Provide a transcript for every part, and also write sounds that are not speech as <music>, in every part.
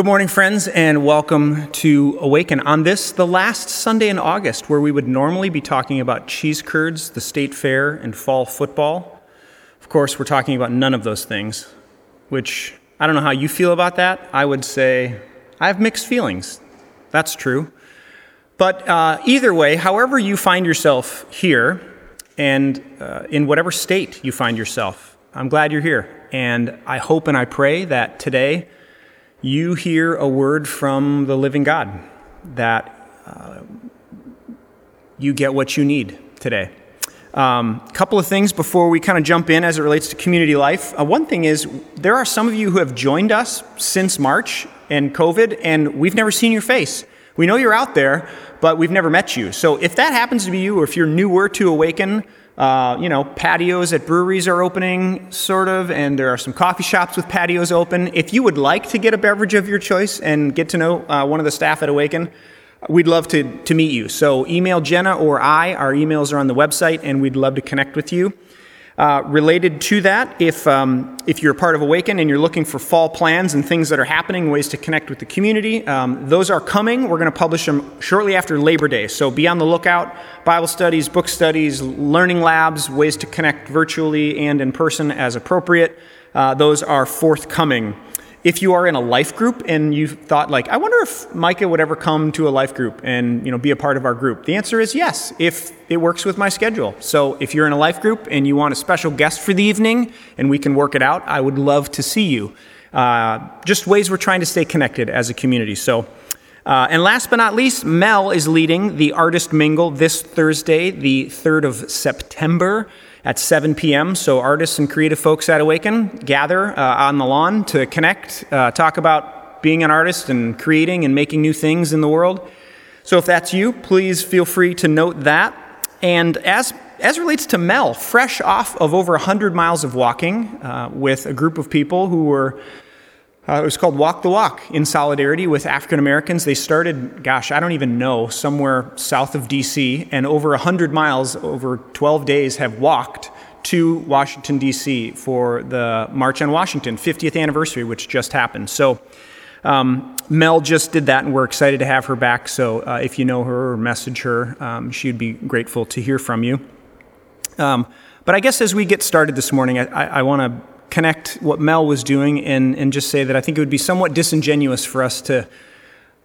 Good morning, friends, and welcome to Awaken on this, the last Sunday in August, where we would normally be talking about cheese curds, the state fair, and fall football. Of course, we're talking about none of those things, which I don't know how you feel about that. I would say I have mixed feelings. That's true. But uh, either way, however you find yourself here, and uh, in whatever state you find yourself, I'm glad you're here. And I hope and I pray that today, you hear a word from the living God, that uh, you get what you need today. A um, couple of things before we kind of jump in as it relates to community life. Uh, one thing is, there are some of you who have joined us since March and COVID, and we've never seen your face. We know you're out there, but we've never met you. So if that happens to be you, or if you're newer to Awaken, uh, you know, patios at breweries are opening, sort of, and there are some coffee shops with patios open. If you would like to get a beverage of your choice and get to know uh, one of the staff at Awaken, we'd love to, to meet you. So email Jenna or I. Our emails are on the website, and we'd love to connect with you. Uh, related to that, if, um, if you're a part of Awaken and you're looking for fall plans and things that are happening, ways to connect with the community, um, those are coming. We're going to publish them shortly after Labor Day. So be on the lookout. Bible studies, book studies, learning labs, ways to connect virtually and in person as appropriate. Uh, those are forthcoming if you are in a life group and you thought like i wonder if micah would ever come to a life group and you know be a part of our group the answer is yes if it works with my schedule. So if you're in a life group and you want a special guest for the evening and we can work it out i would love to see you. Uh, just ways we're trying to stay connected as a community. So uh, and last but not least, Mel is leading the Artist Mingle this Thursday, the 3rd of September at 7 p.m. So, artists and creative folks at Awaken gather uh, on the lawn to connect, uh, talk about being an artist and creating and making new things in the world. So, if that's you, please feel free to note that. And as as relates to Mel, fresh off of over 100 miles of walking uh, with a group of people who were uh, it was called Walk the Walk in solidarity with African Americans. They started, gosh, I don't even know, somewhere south of DC, and over 100 miles, over 12 days, have walked to Washington, D.C. for the March on Washington 50th anniversary, which just happened. So um, Mel just did that, and we're excited to have her back. So uh, if you know her or message her, um, she'd be grateful to hear from you. Um, but I guess as we get started this morning, I, I, I want to connect what Mel was doing and, and just say that I think it would be somewhat disingenuous for us to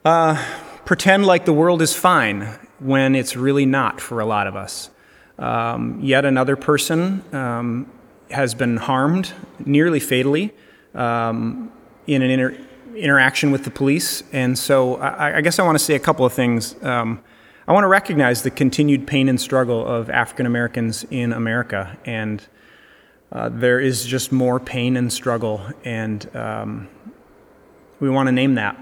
uh, pretend like the world is fine when it's really not for a lot of us. Um, yet another person um, has been harmed nearly fatally um, in an inter- interaction with the police. And so I, I guess I want to say a couple of things. Um, I want to recognize the continued pain and struggle of African Americans in America and uh, there is just more pain and struggle. And um, we want to name that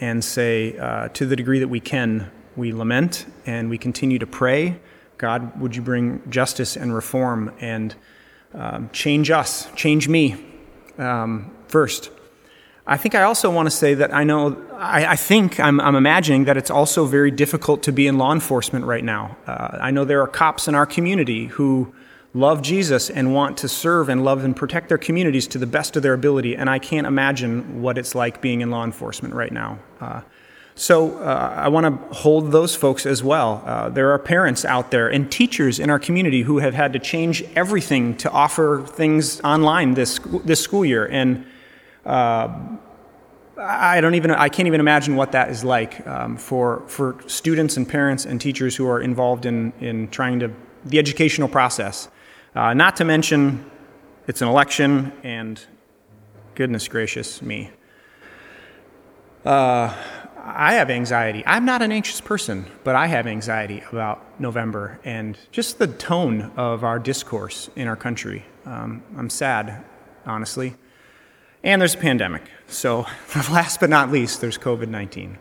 and say, uh, to the degree that we can, we lament and we continue to pray. God, would you bring justice and reform and um, change us, change me um, first. I think I also want to say that I know, I, I think, I'm, I'm, imagining that it's also very difficult to be in law enforcement right now. Uh, I know there are cops in our community who love Jesus and want to serve and love and protect their communities to the best of their ability. And I can't imagine what it's like being in law enforcement right now. Uh, so uh, I want to hold those folks as well. Uh, there are parents out there and teachers in our community who have had to change everything to offer things online this this school year, and uh, I don't even I can't even imagine what that is like um, for for students and parents and teachers who are involved in in trying to the educational process. Uh, not to mention, it's an election, and goodness gracious me. Uh, I have anxiety. I'm not an anxious person, but I have anxiety about November and just the tone of our discourse in our country. Um, I'm sad, honestly. And there's a pandemic. So, <laughs> last but not least, there's COVID 19.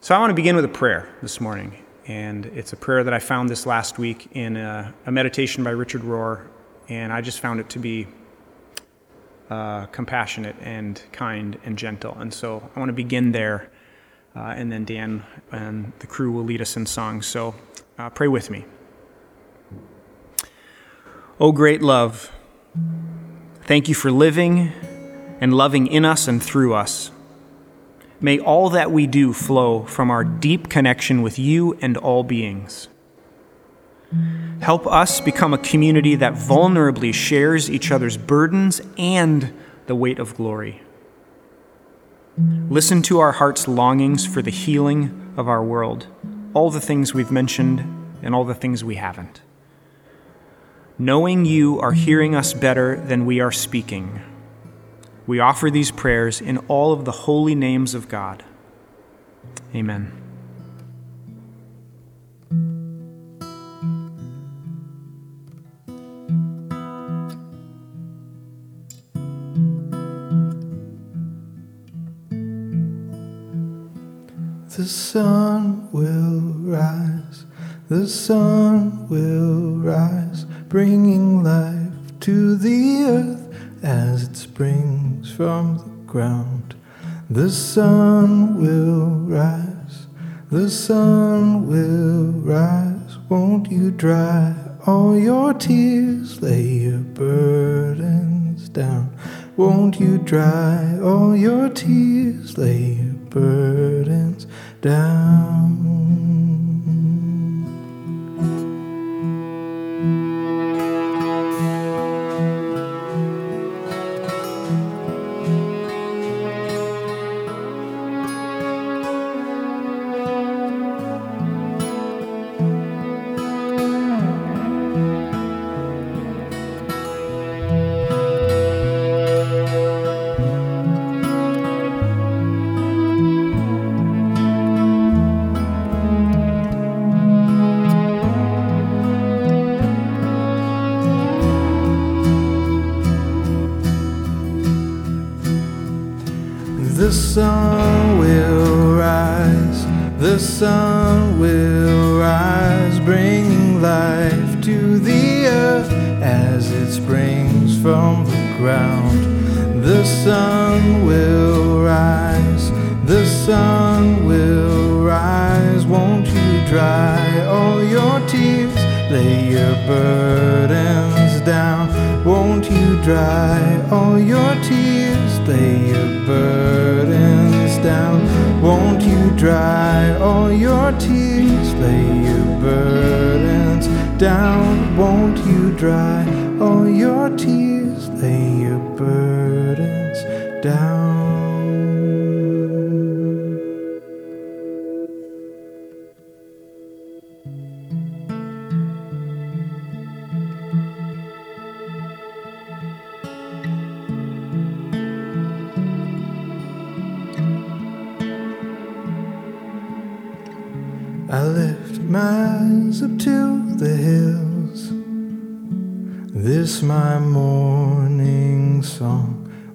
So, I want to begin with a prayer this morning. And it's a prayer that I found this last week in a, a meditation by Richard Rohr, and I just found it to be uh, compassionate and kind and gentle. And so I want to begin there, uh, and then Dan and the crew will lead us in song. So uh, pray with me. Oh, great love, thank you for living and loving in us and through us. May all that we do flow from our deep connection with you and all beings. Help us become a community that vulnerably shares each other's burdens and the weight of glory. Listen to our heart's longings for the healing of our world, all the things we've mentioned and all the things we haven't. Knowing you are hearing us better than we are speaking, we offer these prayers in all of the holy names of God. Amen. The sun will rise, the sun will rise, bringing life to the earth as it springs from the ground. The sun will rise, the sun will rise. Won't you dry all your tears, lay your burdens down? Won't you dry all your tears, lay your burdens down? Sun will rise, bringing life to the earth as it springs from the ground. The sun will rise, the sun will rise. Won't you dry all your tears, lay your burdens down? Won't you dry all your tears, lay your burdens down? Won't you dry all your tears, lay your burdens down? Won't you dry all your tears,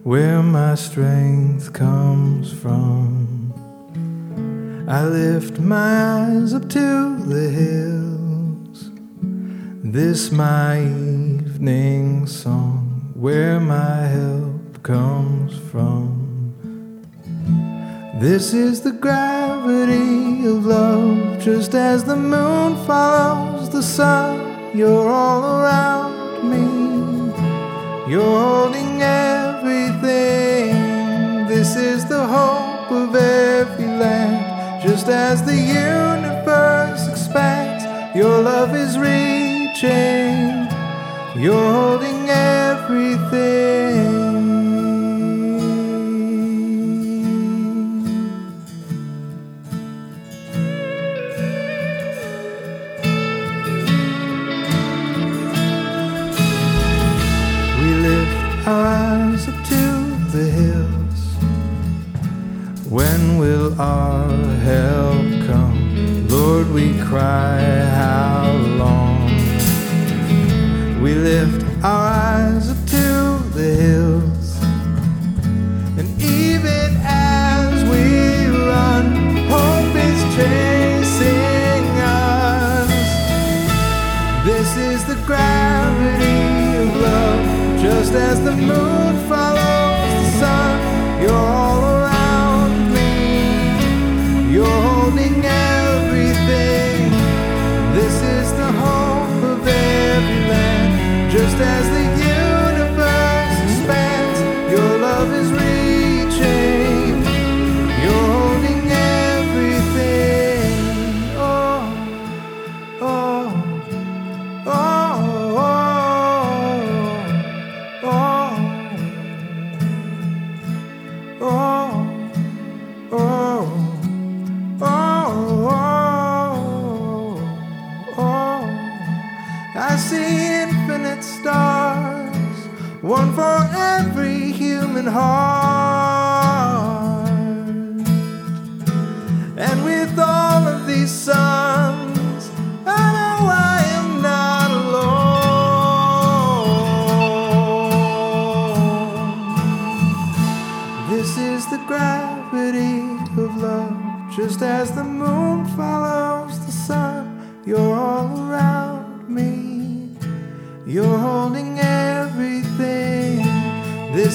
where my strength comes from. I lift my eyes up to the hills. This my evening song, where my help comes from. This is the gravity of love, just as the moon follows the sun. You're all around me, you're holding everything. This is the hope of every land, just as the universe expands. Your love is reaching, you're holding everything. Our help come? Lord, we cry, how long? We lift our eyes up to the hills. And even as we run, hope is chasing us. This is the gravity of love, just as the moon heart. And with all of these sons, I know I am not alone. This is the gravity of love, just as the moon.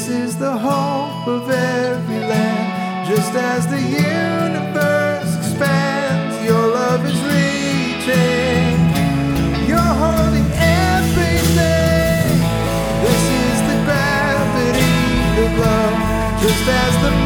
This is the hope of every land, just as the universe expands. Your love is reaching, you're holding everything. This is the gravity of love, just as the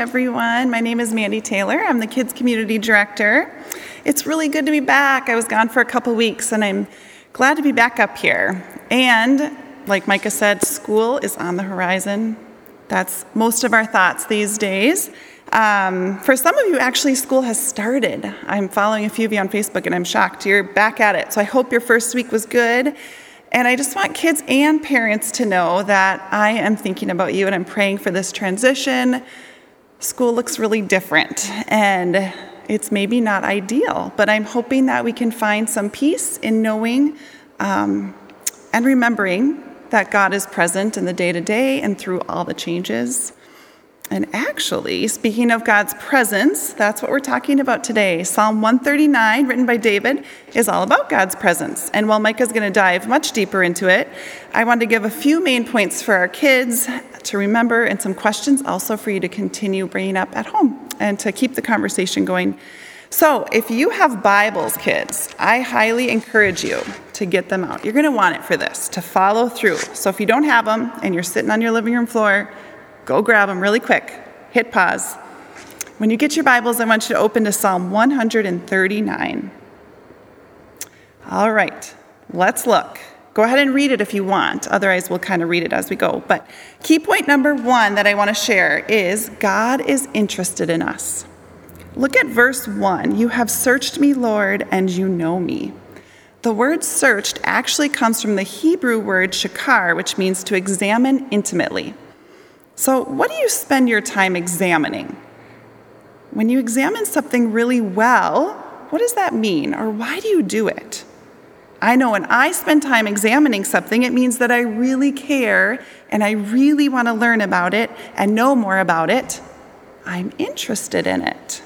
everyone. My name is Mandy Taylor. I'm the Kids Community Director. It's really good to be back. I was gone for a couple weeks, and I'm glad to be back up here. And like Micah said, school is on the horizon. That's most of our thoughts these days. Um, for some of you, actually, school has started. I'm following a few of you on Facebook, and I'm shocked you're back at it. So I hope your first week was good. And I just want kids and parents to know that I am thinking about you and I'm praying for this transition. School looks really different and it's maybe not ideal, but I'm hoping that we can find some peace in knowing um, and remembering that God is present in the day to day and through all the changes. And actually, speaking of God's presence, that's what we're talking about today. Psalm 139, written by David, is all about God's presence. And while Micah's going to dive much deeper into it, I want to give a few main points for our kids to remember and some questions also for you to continue bringing up at home and to keep the conversation going. So, if you have Bibles, kids, I highly encourage you to get them out. You're going to want it for this, to follow through. So, if you don't have them and you're sitting on your living room floor, Go grab them really quick. Hit pause. When you get your Bibles, I want you to open to Psalm 139. All right, let's look. Go ahead and read it if you want. Otherwise, we'll kind of read it as we go. But key point number one that I want to share is God is interested in us. Look at verse 1. You have searched me, Lord, and you know me. The word searched actually comes from the Hebrew word shakar, which means to examine intimately. So, what do you spend your time examining? When you examine something really well, what does that mean, or why do you do it? I know when I spend time examining something, it means that I really care and I really want to learn about it and know more about it. I'm interested in it.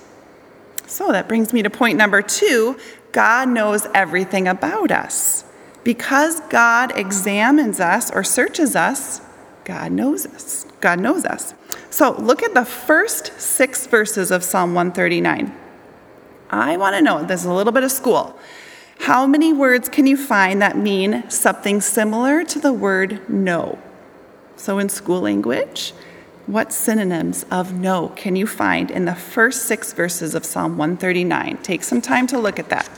So that brings me to point number two God knows everything about us. Because God examines us or searches us, God knows us. God knows us. So look at the first six verses of Psalm 139. I want to know, there's a little bit of school. How many words can you find that mean something similar to the word know? So in school language, what synonyms of know can you find in the first six verses of Psalm 139? Take some time to look at that.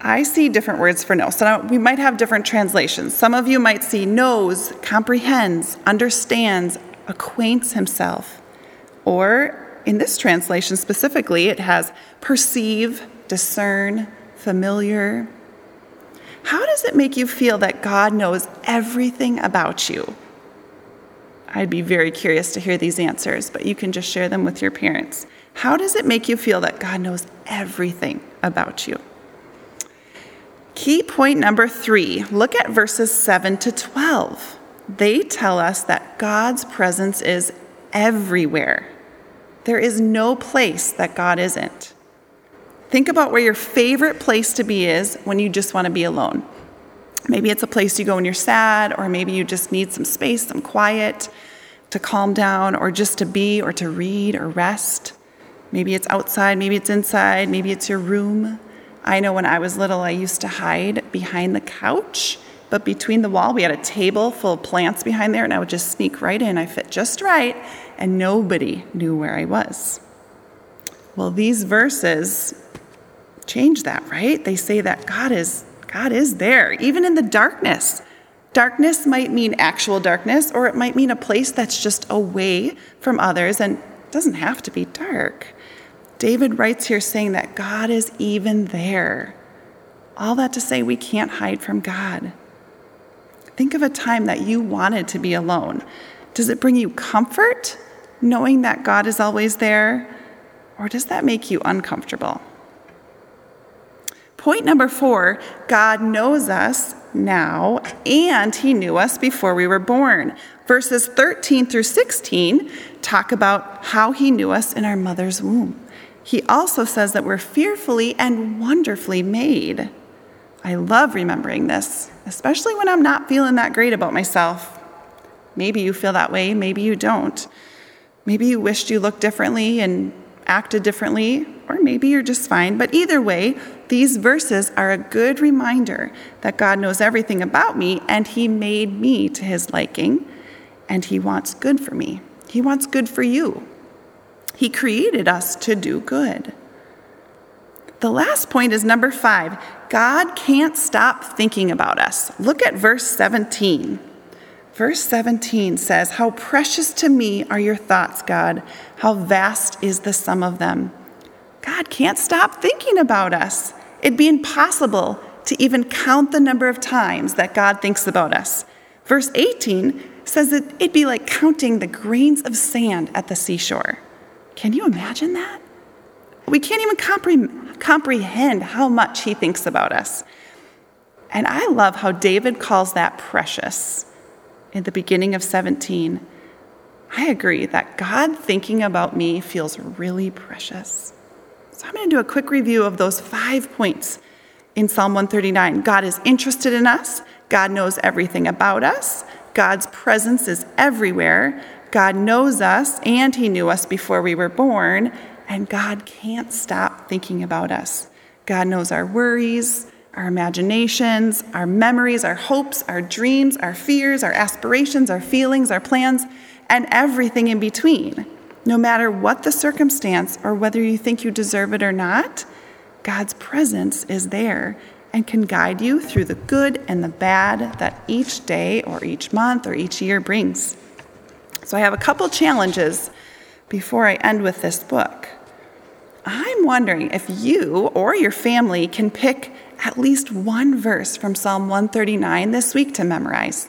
I see different words for know. So now we might have different translations. Some of you might see knows, comprehends, understands, acquaints himself. Or in this translation specifically, it has perceive, discern, familiar. How does it make you feel that God knows everything about you? I'd be very curious to hear these answers, but you can just share them with your parents. How does it make you feel that God knows everything about you? Key point number three look at verses 7 to 12. They tell us that God's presence is everywhere. There is no place that God isn't. Think about where your favorite place to be is when you just want to be alone. Maybe it's a place you go when you're sad, or maybe you just need some space, some quiet to calm down, or just to be, or to read, or rest. Maybe it's outside, maybe it's inside, maybe it's your room. I know when I was little, I used to hide behind the couch, but between the wall, we had a table full of plants behind there, and I would just sneak right in. I fit just right, and nobody knew where I was. Well, these verses change that, right? They say that God is God is there, even in the darkness. Darkness might mean actual darkness, or it might mean a place that's just away from others and doesn't have to be dark. David writes here saying that God is even there. All that to say, we can't hide from God. Think of a time that you wanted to be alone. Does it bring you comfort knowing that God is always there? Or does that make you uncomfortable? Point number four God knows us now, and He knew us before we were born. Verses 13 through 16 talk about how He knew us in our mother's womb. He also says that we're fearfully and wonderfully made. I love remembering this, especially when I'm not feeling that great about myself. Maybe you feel that way, maybe you don't. Maybe you wished you looked differently and acted differently, or maybe you're just fine. But either way, these verses are a good reminder that God knows everything about me and He made me to His liking, and He wants good for me. He wants good for you. He created us to do good. The last point is number five God can't stop thinking about us. Look at verse 17. Verse 17 says, How precious to me are your thoughts, God. How vast is the sum of them. God can't stop thinking about us. It'd be impossible to even count the number of times that God thinks about us. Verse 18 says that it'd be like counting the grains of sand at the seashore. Can you imagine that? We can't even compre- comprehend how much he thinks about us. And I love how David calls that precious in the beginning of 17, I agree that God thinking about me feels really precious. So I'm going to do a quick review of those five points in Psalm 139. God is interested in us, God knows everything about us, God's presence is everywhere, God knows us, and He knew us before we were born, and God can't stop thinking about us. God knows our worries, our imaginations, our memories, our hopes, our dreams, our fears, our aspirations, our feelings, our plans, and everything in between. No matter what the circumstance or whether you think you deserve it or not, God's presence is there and can guide you through the good and the bad that each day or each month or each year brings. So, I have a couple challenges before I end with this book. I'm wondering if you or your family can pick at least one verse from Psalm 139 this week to memorize.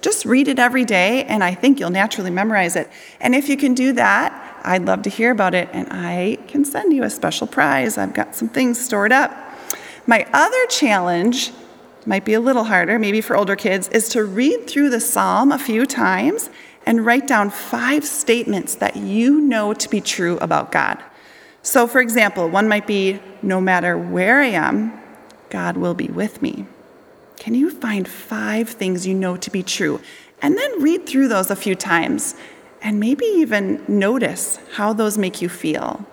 Just read it every day, and I think you'll naturally memorize it. And if you can do that, I'd love to hear about it, and I can send you a special prize. I've got some things stored up. My other challenge might be a little harder, maybe for older kids, is to read through the psalm a few times and write down five statements that you know to be true about God. So, for example, one might be No matter where I am, God will be with me. Can you find five things you know to be true? And then read through those a few times and maybe even notice how those make you feel.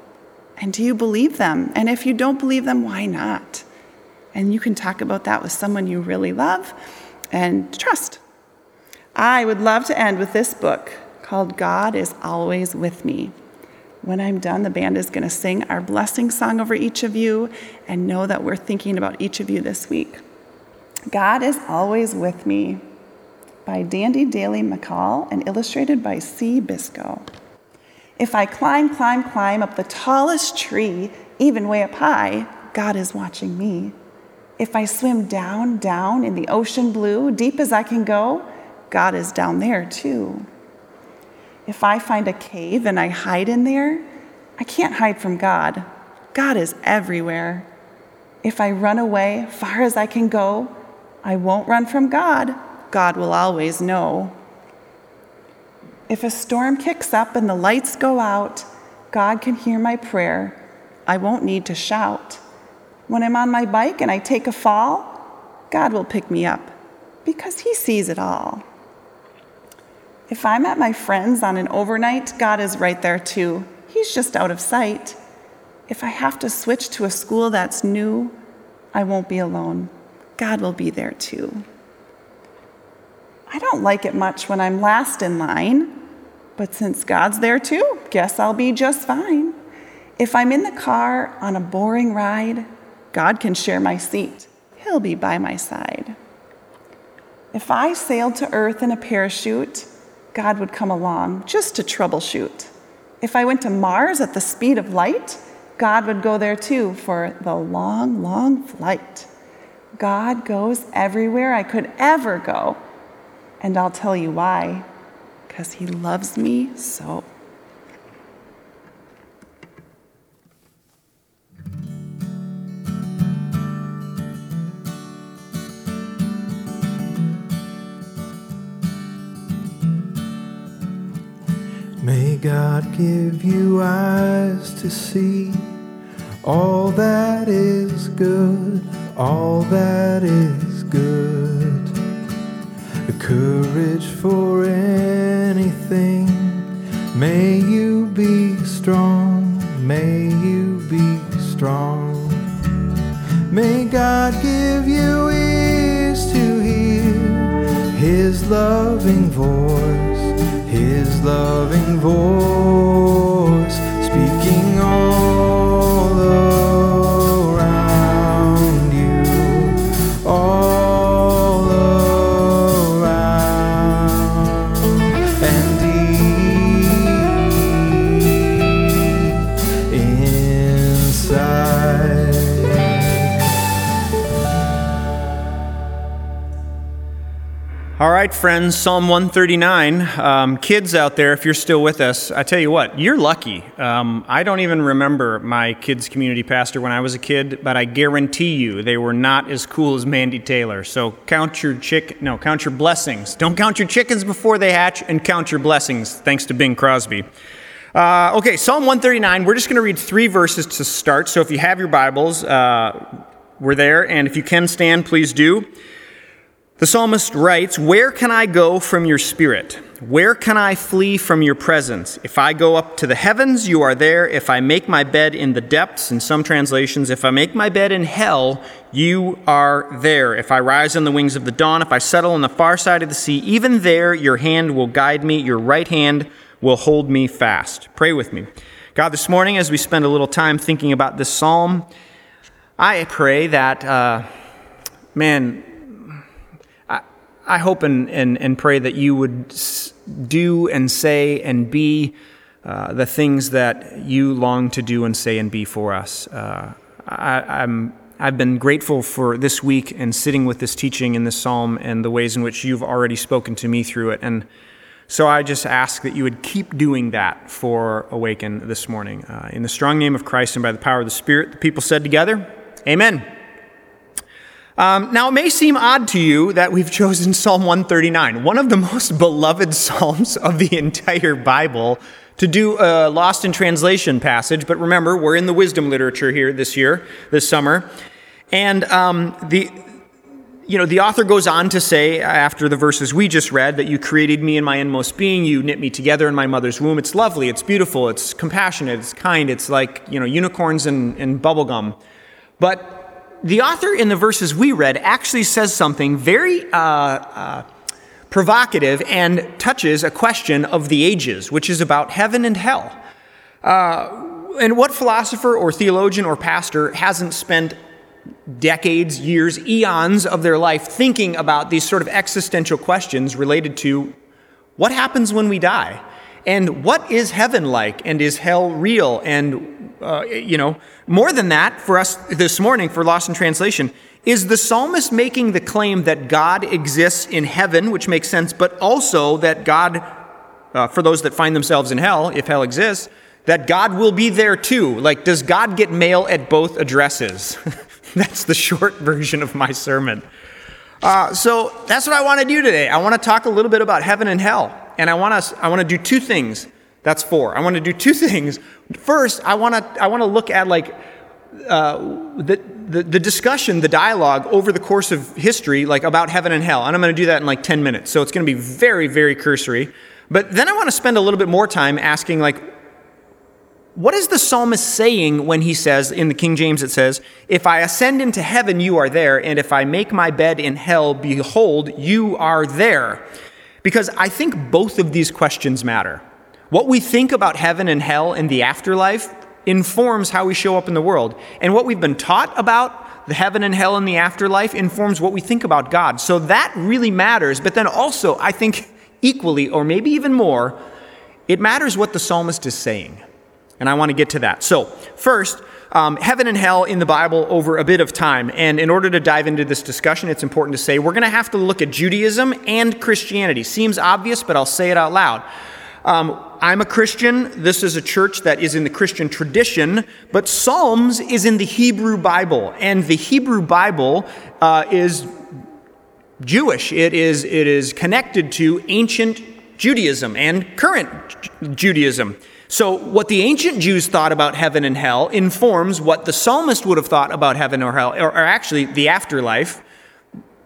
And do you believe them? And if you don't believe them, why not? And you can talk about that with someone you really love and trust. I would love to end with this book called God is Always With Me. When I'm done, the band is going to sing our blessing song over each of you and know that we're thinking about each of you this week. God is Always With Me by Dandi Daley Mackall and illustrated by C. Biscoe. If I climb, climb, climb up the tallest tree, even way up high, God is watching me. If I swim down, down in the ocean blue, deep as I can go, God is down there too. If I find a cave and I hide in there, I can't hide from God. God is everywhere. If I run away far as I can go, I won't run from God. God will always know. If a storm kicks up and the lights go out, God can hear my prayer. I won't need to shout. When I'm on my bike and I take a fall, God will pick me up because He sees it all. If I'm at my friend's on an overnight, God is right there too. He's just out of sight. If I have to switch to a school that's new, I won't be alone. God will be there too. I don't like it much when I'm last in line, but since God's there too, guess I'll be just fine. If I'm in the car on a boring ride, God can share my seat. He'll be by my side. If I sailed to Earth in a parachute, God would come along just to troubleshoot. If I went to Mars at the speed of light, God would go there too for the long, long flight. God goes everywhere I could ever go. And I'll tell you why because He loves me so. God give you eyes to see all that is good, all that is good. The courage for anything. May you be strong, may you be strong. May God give you ears to hear His loving voice, loving voice All right, friends, Psalm 139. Um, kids out there, if you're still with us, I tell you what, you're lucky. Um, I don't even remember my kids' community pastor when I was a kid, but I guarantee you they were not as cool as Mandy Taylor. So count your chick, no, count your blessings. Don't count your chickens before they hatch, and count your blessings. Thanks to Bing Crosby. Uh, okay, Psalm 139. We're just going to read three verses to start. So if you have your Bibles, uh, we're there, and if you can stand, please do. The psalmist writes, Where can I go from your spirit? Where can I flee from your presence? If I go up to the heavens, you are there. If I make my bed in the depths, in some translations, if I make my bed in hell, you are there. If I rise on the wings of the dawn, if I settle on the far side of the sea, even there your hand will guide me, your right hand will hold me fast. Pray with me. God, this morning, as we spend a little time thinking about this psalm, I pray that, uh, man, I hope and, and, and pray that you would do and say and be uh, the things that you long to do and say and be for us. Uh, I, I'm, I've been grateful for this week and sitting with this teaching in this psalm and the ways in which you've already spoken to me through it. And so I just ask that you would keep doing that for Awaken this morning. Uh, in the strong name of Christ and by the power of the Spirit, the people said together, Amen. Um, now, it may seem odd to you that we've chosen Psalm 139, one of the most <laughs> beloved Psalms of the entire Bible, to do a lost in translation passage. But remember, we're in the wisdom literature here this year, this summer. And um, the, you know, the author goes on to say, after the verses we just read, that you created me in my inmost being, you knit me together in my mother's womb. It's lovely, it's beautiful, it's compassionate, it's kind, it's like, you know, unicorns and, and bubblegum. But the author in the verses we read actually says something very uh, uh, provocative and touches a question of the ages, which is about heaven and hell. Uh, and what philosopher or theologian or pastor hasn't spent decades, years, eons of their life thinking about these sort of existential questions related to what happens when we die? And what is heaven like? And is hell real? And, uh, you know, more than that, for us this morning, for Lost in Translation, is the psalmist making the claim that God exists in heaven, which makes sense, but also that God, uh, for those that find themselves in hell, if hell exists, that God will be there too. Like, does God get mail at both addresses? <laughs> that's the short version of my sermon. Uh, so that's what I want to do today. I want to talk a little bit about heaven and hell. And I want to, I want to do two things. That's four. I want to do two <laughs> things. First, I want to, I want to look at like uh, the, the, the discussion, the dialogue over the course of history, like about heaven and hell. And I'm going to do that in like 10 minutes. So it's going to be very, very cursory. But then I want to spend a little bit more time asking, like, what is the psalmist saying when he says, in the King James, it says, If I ascend into heaven, you are there, and if I make my bed in hell, behold, you are there. Because I think both of these questions matter. What we think about heaven and hell and the afterlife informs how we show up in the world. And what we've been taught about the heaven and hell and the afterlife, informs what we think about God. So that really matters. But then also, I think equally, or maybe even more, it matters what the psalmist is saying. And I want to get to that. So, first, um, heaven and hell in the Bible over a bit of time. And in order to dive into this discussion, it's important to say we're going to have to look at Judaism and Christianity. Seems obvious, but I'll say it out loud. Um, I'm a Christian. This is a church that is in the Christian tradition, but Psalms is in the Hebrew Bible. And the Hebrew Bible uh, is Jewish, it is, it is connected to ancient Judaism and current Judaism. So, what the ancient Jews thought about heaven and hell informs what the psalmist would have thought about heaven or hell, or, or actually the afterlife.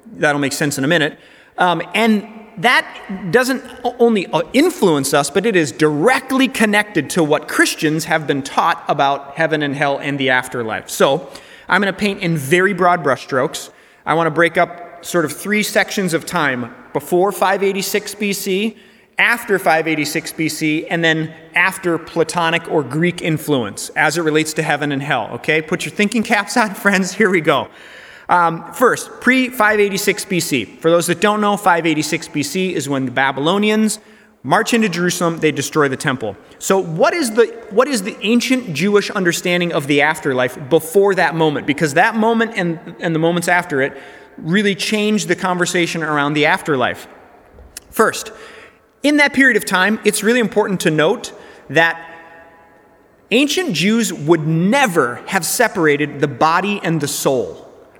That'll make sense in a minute. Um, and that doesn't only influence us, but it is directly connected to what Christians have been taught about heaven and hell and the afterlife. So, I'm going to paint in very broad brushstrokes. I want to break up sort of three sections of time before 586 BC, after 586 BC, and then after Platonic or Greek influence as it relates to heaven and hell. Okay, put your thinking caps on, <laughs> friends. Here we go. Um, first, pre 586 BC. For those that don't know, 586 BC is when the Babylonians march into Jerusalem, they destroy the temple. So, what is the, what is the ancient Jewish understanding of the afterlife before that moment? Because that moment and, and the moments after it really changed the conversation around the afterlife. First, in that period of time, it's really important to note that ancient Jews would never have separated the body and the soul,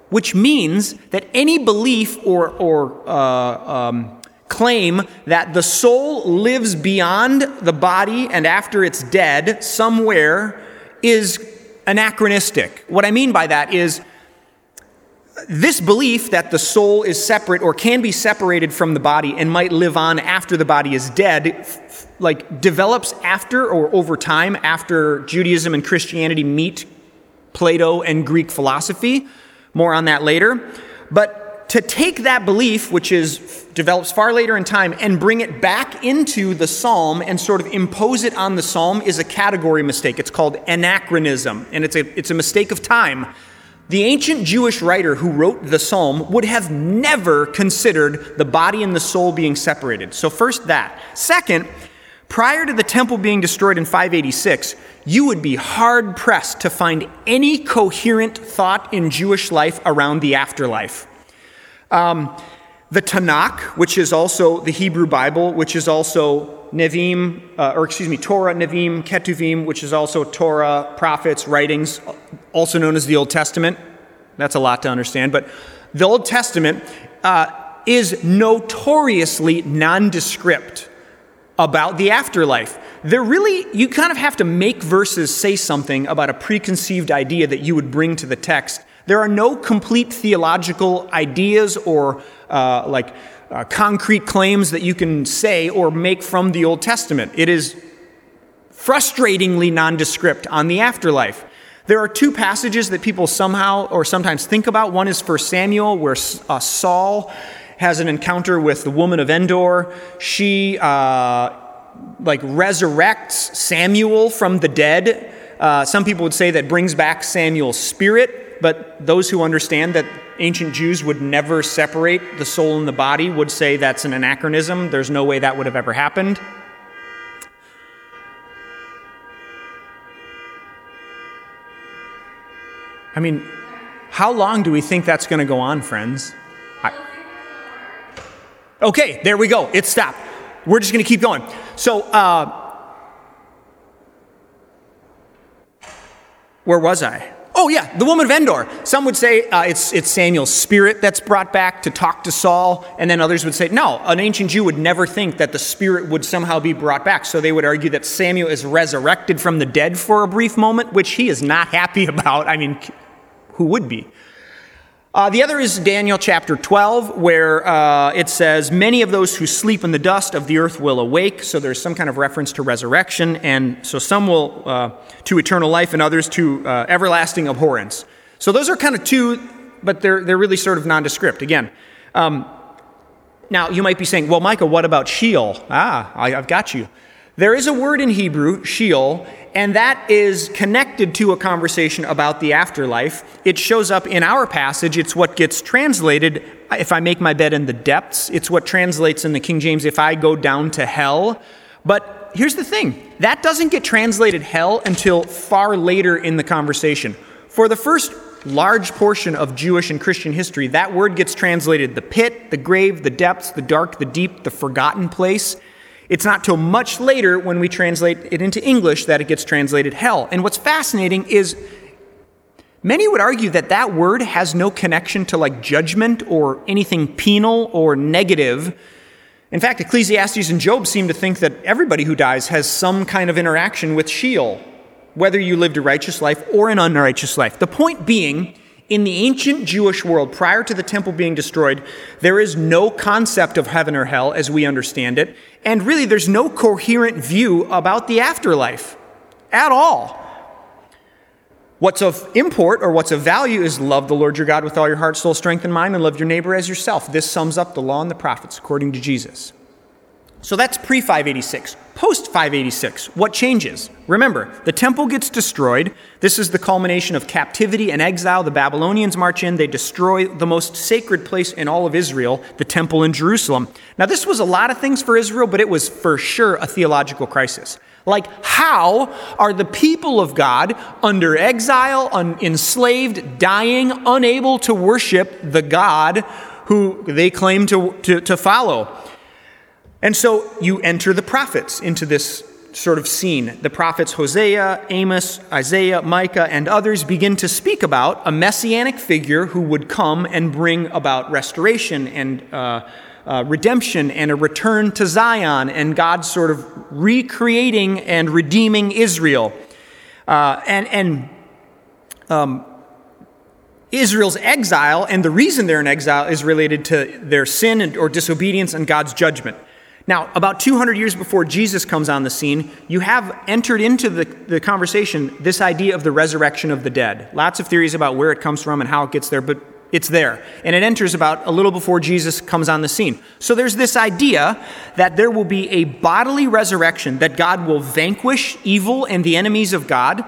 which means that any belief or, or uh, um, claim that the soul lives beyond the body and after it's dead somewhere is anachronistic. What I mean by that is this belief that the soul is separate or can be separated from the body and might live on after the body is dead like develops after or over time after Judaism and Christianity meet Plato and Greek philosophy. More on that later. But to take that belief, which is develops far later in time, and bring it back into the psalm and sort of impose it on the psalm is a category mistake. It's called anachronism, and it's a, it's a mistake of time. The ancient Jewish writer who wrote the psalm would have never considered the body and the soul being separated. So, first that. Second, prior to the temple being destroyed in 586, you would be hard pressed to find any coherent thought in Jewish life around the afterlife. Um, the Tanakh, which is also the Hebrew Bible, which is also Nevi'im, uh, or excuse me, Torah, Nevi'im, Ketuvim, which is also Torah, prophets, writings, also known as the Old Testament. That's a lot to understand, but the Old Testament uh, is notoriously nondescript about the afterlife. They're really, you kind of have to make verses say something about a preconceived idea that you would bring to the text. There are no complete theological ideas or uh, like uh, concrete claims that you can say or make from the Old Testament. It is frustratingly nondescript on the afterlife. There are two passages that people somehow or sometimes think about. One is for Samuel, where uh, Saul has an encounter with the woman of Endor. She uh, like resurrects Samuel from the dead. Uh, some people would say that brings back Samuel's spirit, but those who understand that ancient Jews would never separate the soul and the body would say that's an anachronism. There's no way that would have ever happened. I mean, how long do we think that's going to go on, friends? I... Okay, there we go. It stopped. We're just going to keep going. So, uh, where was I? Oh, yeah, the woman of Endor. Some would say uh, it's, it's Samuel's spirit that's brought back to talk to Saul, and then others would say, no, an ancient Jew would never think that the spirit would somehow be brought back. So they would argue that Samuel is resurrected from the dead for a brief moment, which he is not happy <laughs> about. I mean, who would be? Uh, the other is Daniel chapter 12, where uh, it says, Many of those who sleep in the dust of the earth will awake. So there's some kind of reference to resurrection. And so some will uh, to eternal life and others to uh, everlasting abhorrence. So those are kind of two, but they're, they're really sort of nondescript. Again, um, now you might be saying, Well, Micah, what about Sheol? Ah, I, I've got you. There is a word in Hebrew, Sheol, and that is connected to a conversation about the afterlife. It shows up in our passage. It's what gets translated, if I make my bed in the depths. It's what translates in the King James, if I go down to hell. But here's the thing that doesn't get translated hell until far later in the conversation. For the first large portion of Jewish and Christian history, that word gets translated the pit, the grave, the depths, the dark, the deep, the forgotten place. It's not till much later when we translate it into English that it gets translated hell. And what's fascinating is many would argue that that word has no connection to like judgment or anything penal or negative. In fact, Ecclesiastes and Job seem to think that everybody who dies has some kind of interaction with Sheol, whether you lived a righteous life or an unrighteous life. The point being, in the ancient Jewish world, prior to the temple being destroyed, there is no concept of heaven or hell as we understand it. And really, there's no coherent view about the afterlife at all. What's of import or what's of value is love the Lord your God with all your heart, soul, strength, and mind, and love your neighbor as yourself. This sums up the law and the prophets according to Jesus. So that's pre 586. Post 586, what changes? Remember, the temple gets destroyed. This is the culmination of captivity and exile. The Babylonians march in, they destroy the most sacred place in all of Israel, the temple in Jerusalem. Now, this was a lot of things for Israel, but it was for sure a theological crisis. Like, how are the people of God under exile, un- enslaved, dying, unable to worship the God who they claim to, to, to follow? And so you enter the prophets into this sort of scene. The prophets Hosea, Amos, Isaiah, Micah, and others begin to speak about a messianic figure who would come and bring about restoration and uh, uh, redemption and a return to Zion and God sort of recreating and redeeming Israel. Uh, and and um, Israel's exile and the reason they're in exile is related to their sin or disobedience and God's judgment. Now, about 200 years before Jesus comes on the scene, you have entered into the, the conversation this idea of the resurrection of the dead. Lots of theories about where it comes from and how it gets there, but it's there. And it enters about a little before Jesus comes on the scene. So there's this idea that there will be a bodily resurrection, that God will vanquish evil and the enemies of God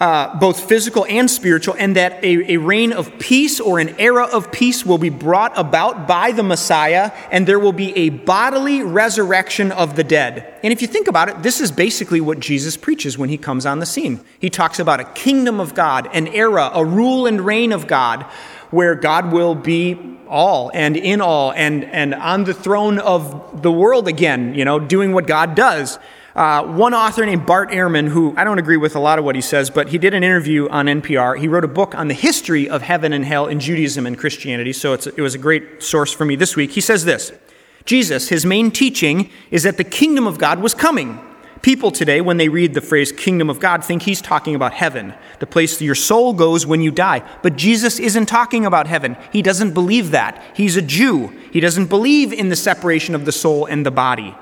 uh, both physical and spiritual, and that a, a reign of peace or an era of peace will be brought about by the Messiah, and there will be a bodily resurrection of the dead. And if you think about it, this is basically what Jesus preaches when he comes on the scene. He talks about a kingdom of God, an era, a rule and reign of God, where God will be all and in all and, and on the throne of the world again, you know, doing what God does. Uh, one author named Bart Ehrman, who I don't agree with a lot of what he says, but he did an interview on NPR. He wrote a book on the history of heaven and hell in Judaism and Christianity, so it was a great source for me this week. He says this Jesus, his main teaching is that the kingdom of God was coming. People today, when they read the phrase kingdom of God, think he's talking about heaven, the place your soul goes when you die. But Jesus isn't talking about heaven. He doesn't believe that. He's a Jew. He doesn't believe in the separation of the soul and the body.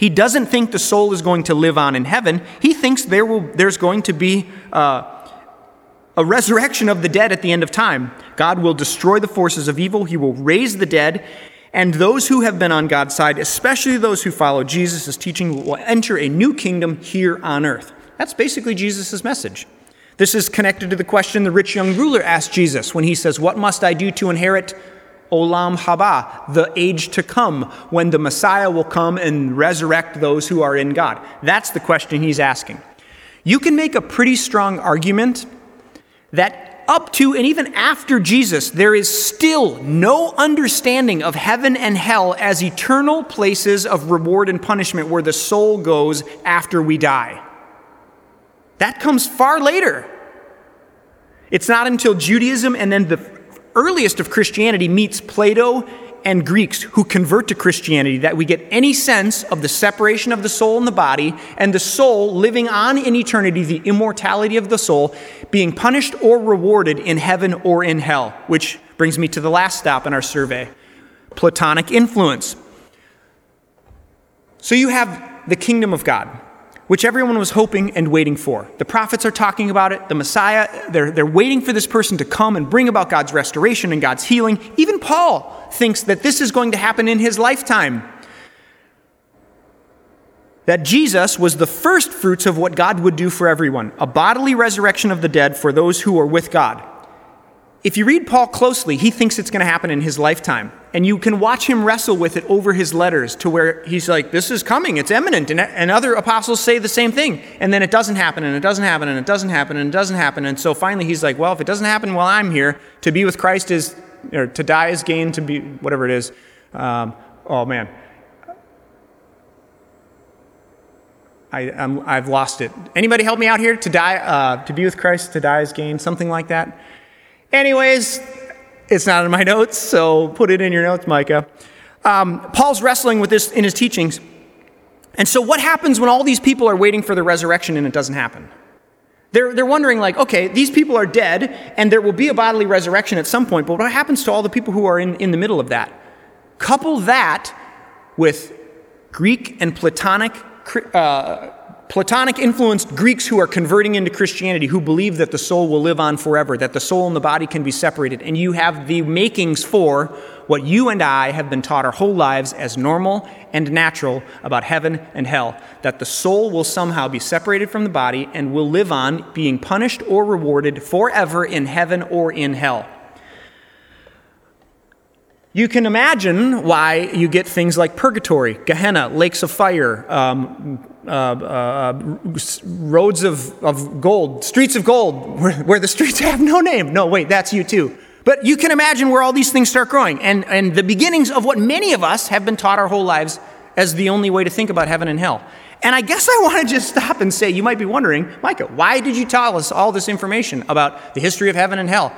He doesn't think the soul is going to live on in heaven. He thinks there will, there's going to be uh, a resurrection of the dead at the end of time. God will destroy the forces of evil, He will raise the dead, and those who have been on God's side, especially those who follow Jesus' teaching, will enter a new kingdom here on earth. That's basically Jesus' message. This is connected to the question the rich young ruler asked Jesus when he says, What must I do to inherit Olam Haba, the age to come, when the Messiah will come and resurrect those who are in God? That's the question he's asking. You can make a pretty strong argument that up to and even after Jesus, there is still no understanding of heaven and hell as eternal places of reward and punishment where the soul goes after we die. That comes far later. It's not until Judaism and then the earliest of Christianity meets Plato and Greeks who convert to Christianity that we get any sense of the separation of the soul and the body, and the soul living on in eternity, the immortality of the soul, being punished or rewarded in heaven or in hell. Which brings me to the last stop in our survey Platonic influence. So you have the kingdom of God which everyone was hoping and waiting for. The prophets are talking about it, the Messiah, they're, they're waiting for this person to come and bring about God's restoration and God's healing. Even Paul thinks that this is going to happen in his lifetime. that Jesus was the first fruits of what God would do for everyone a bodily resurrection of the dead for those who are with God. If you read Paul closely, he thinks it's going to happen in his lifetime. And you can watch him wrestle with it over his letters to where he's like, this is coming, it's imminent. And, and other apostles say the same thing. And then it doesn't happen, and it doesn't happen, and it doesn't happen, and it doesn't happen. And so finally he's like, well, if it doesn't happen while I'm here, to be with Christ is, or to die is gain, to be, whatever it is. Um, oh, man. I, have lost it. Anybody help me out here? To die, uh, to be with Christ, to die is gain, something like that. Anyways, it's not in my notes, so put it in your notes, Micah. Um, Paul's wrestling with this in his teachings. And so, what happens when all these people are waiting for the resurrection and it doesn't happen? They're, they're wondering, like, okay, these people are dead and there will be a bodily resurrection at some point, but what happens to all the people who are in, in the middle of that? Couple that with Greek and Platonic uh, Platonic influenced Greeks who are converting into Christianity, who believe that the soul will live on forever, that the soul and the body can be separated. And you have the makings for what you and I have been taught our whole lives as normal and natural about heaven and hell that the soul will somehow be separated from the body and will live on, being punished or rewarded forever in heaven or in hell. You can imagine why you get things like purgatory, Gehenna, lakes of fire, um, uh, uh, roads of, of gold, streets of gold, where, where the streets <laughs> have no name. No, wait, that's U2. But you can imagine where all these things start growing, and, and the beginnings of what many of us have been taught our whole lives as the only way to think about heaven and hell. And I guess I <laughs> want to just stop and say, you might be wondering, Micah, why did you tell us all this information about the history of heaven and hell?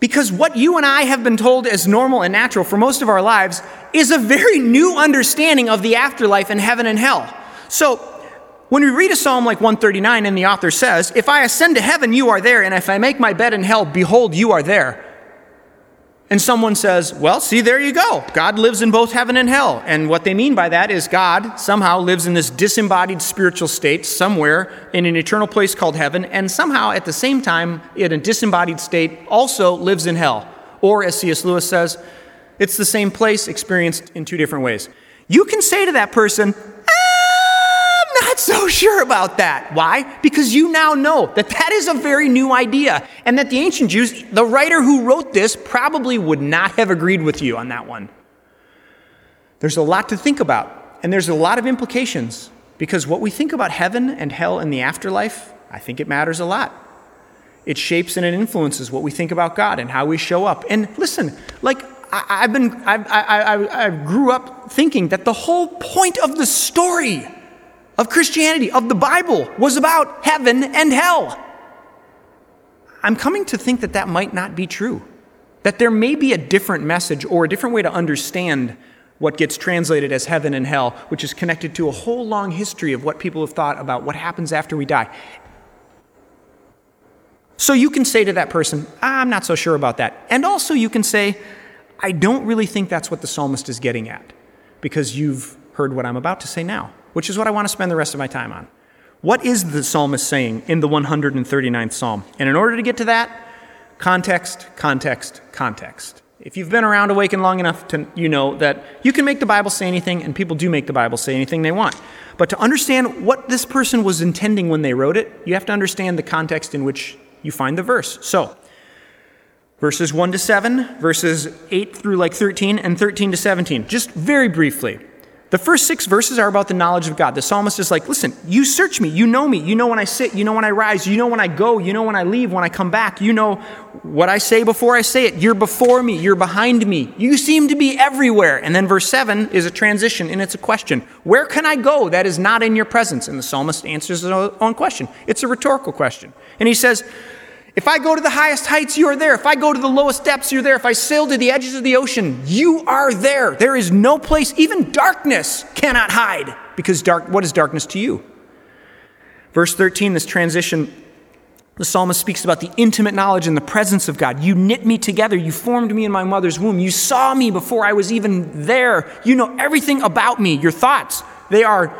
Because what you and I have been told as normal and natural for most of our lives is a very new understanding of the afterlife and heaven and hell. So, when we read a psalm like 139 and the author says, If I ascend to heaven, you are there, and if I make my bed in hell, behold, you are there and someone says, Well, see, there you go. God lives in both heaven and hell. And what they mean by that is God somehow lives in this disembodied spiritual state somewhere in an eternal place called heaven, and somehow at the same time, in a disembodied state, also lives in hell. Or, as C.S. Lewis says, it's the same place experienced in two different ways. You can say to that person, sure about that. Why? Because you now know that that is a very new idea, and that the ancient Jews, the writer who wrote this, probably would not have agreed with you on that one. There's a lot to think about, and there's a lot of implications, because what we think about heaven and hell and the afterlife, I think it matters a lot. It shapes and it influences what we think about God and how we show up. And listen, like I, have been, I, I, I grew up thinking that the whole point of the story of Christianity, of the Bible, was about heaven and hell. I'm coming to think that that might not be true. That there may be a different message or a different way to understand what gets translated as heaven and hell, which is connected to a whole long history of what people have thought about what happens after we die. So you can say to that person, I'm not so sure about that. And also you can say, I don't really think that's what the psalmist is getting at, because you've heard what I'm about to say now which is what I want to spend the rest of my time on. What is the psalmist saying in the 139th psalm? And in order to get to that, context, context, context. If you've been around Awaken long enough to you know that you can make the Bible say anything, and people do make the Bible say anything they want. But to understand what this person was intending when they wrote it, you have to understand the context in which you find the verse. So, verses 1 to 7, verses 8 through like 13, and 13 to 17. Just very briefly. The first six verses are about the knowledge of God. The psalmist is like, listen, you search me. You know me. You know when I sit. You know when I rise. You know when I go. You know when I leave. When I come back. You know what I say before I say it. You're before me. You're behind me. You seem to be everywhere. And then verse seven is a transition and it's a question. Where can I go that is not in your presence? And the psalmist answers his own question. It's a rhetorical question. And he says, if I go to the highest heights, you are there. If I go to the lowest depths, you're there. If I sail to the edges of the ocean, you are there. There is no place, even darkness cannot hide. Because dark, what is darkness to you? Verse 13, this transition, the psalmist speaks about the intimate knowledge and the presence of God. You knit me together. You formed me in my mother's womb. You saw me before I was even there. You know everything about me. Your thoughts, they are,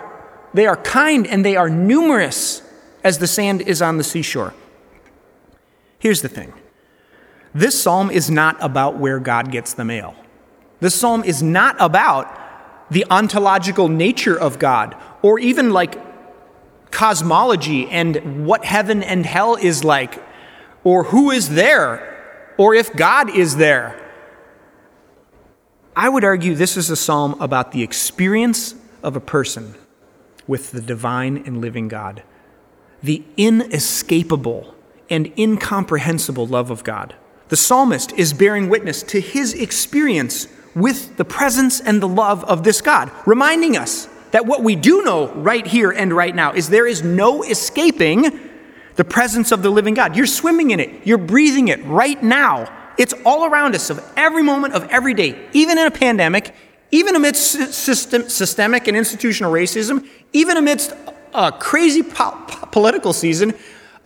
they are kind and they are numerous as the sand is on the seashore. Here's the thing this psalm is not about where God gets the mail. This psalm is not about the ontological nature of God, or even like cosmology and what heaven and hell is like, or who is there, or if God is there. I would argue this is a psalm about the experience of a person with the divine and living God, the inescapable and incomprehensible love of God. The psalmist is bearing witness to his experience with the presence and the love of this God, reminding us that what we do know right here and right now is there is no escaping the presence of the living God. You're swimming in it, you're breathing it right now. It's all around us of every moment of every day, even in a pandemic, even amidst system, systemic and institutional racism, even amidst a crazy po- political season,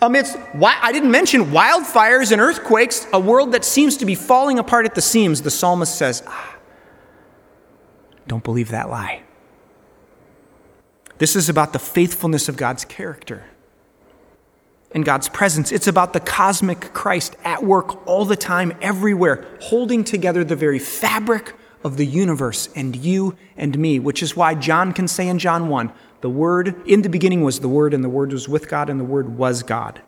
amidst, I didn't mention wildfires and earthquakes, a world that seems to be falling apart at the seams, the psalmist says, ah, Don't believe that lie. This is about the faithfulness of God's character and God's presence. It's about the cosmic Christ at work all the time, everywhere, holding together the very fabric of the universe and you and me, which is why John can say in John 1 the Word, in the beginning was the Word, and the Word was with God, and the Word was God.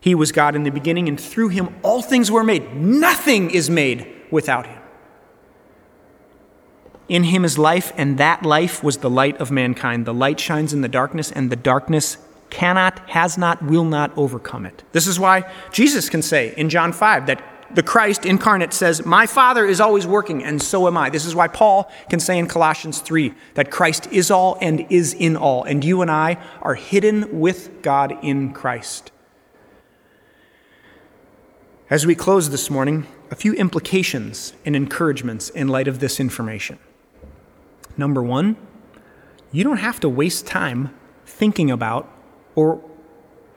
He was God in the beginning, and through him all things were made. Nothing is made without him. In him is life, and that life was the light of mankind. The light shines in the darkness, and the darkness cannot, has not, will not overcome it. This is why Jesus can say in John 5 that the Christ incarnate says, My Father is always working, and so am I. This is why Paul can say in Colossians 3 that Christ is all and is in all, and you and I are hidden with God in Christ. As we close this morning, a few implications and encouragements in light of this information. Number one, you don't have to waste time thinking about or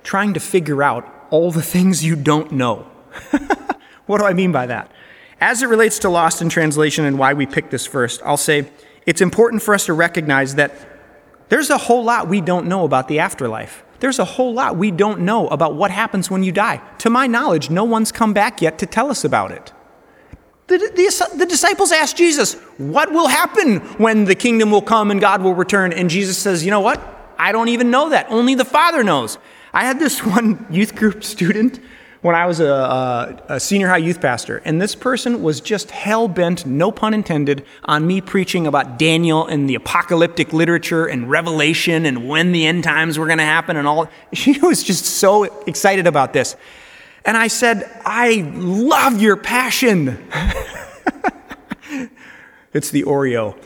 trying to figure out all the <laughs> things you don't know. <laughs> what do I mean by that? As it relates to Lost in Translation and why we picked this first, I'll say it's important for us to recognize that there's a whole lot we don't know about the afterlife. There's a whole lot we don't know about what happens when you die. To my knowledge, no one's come back yet to tell us about it. The, the, the, disciples asked Jesus, What will happen when the kingdom will come and God will return? And Jesus says, You know what? I don't even know that. Only the Father knows. I had this <laughs> one youth group student when I was a, a, a senior high youth pastor, and this person was just hell bent, no pun intended, on me preaching about Daniel and the apocalyptic literature and Revelation and when the end times were going to happen and all. <laughs> She was just so excited about this. And I said, I love your passion. <laughs> it's the Oreo.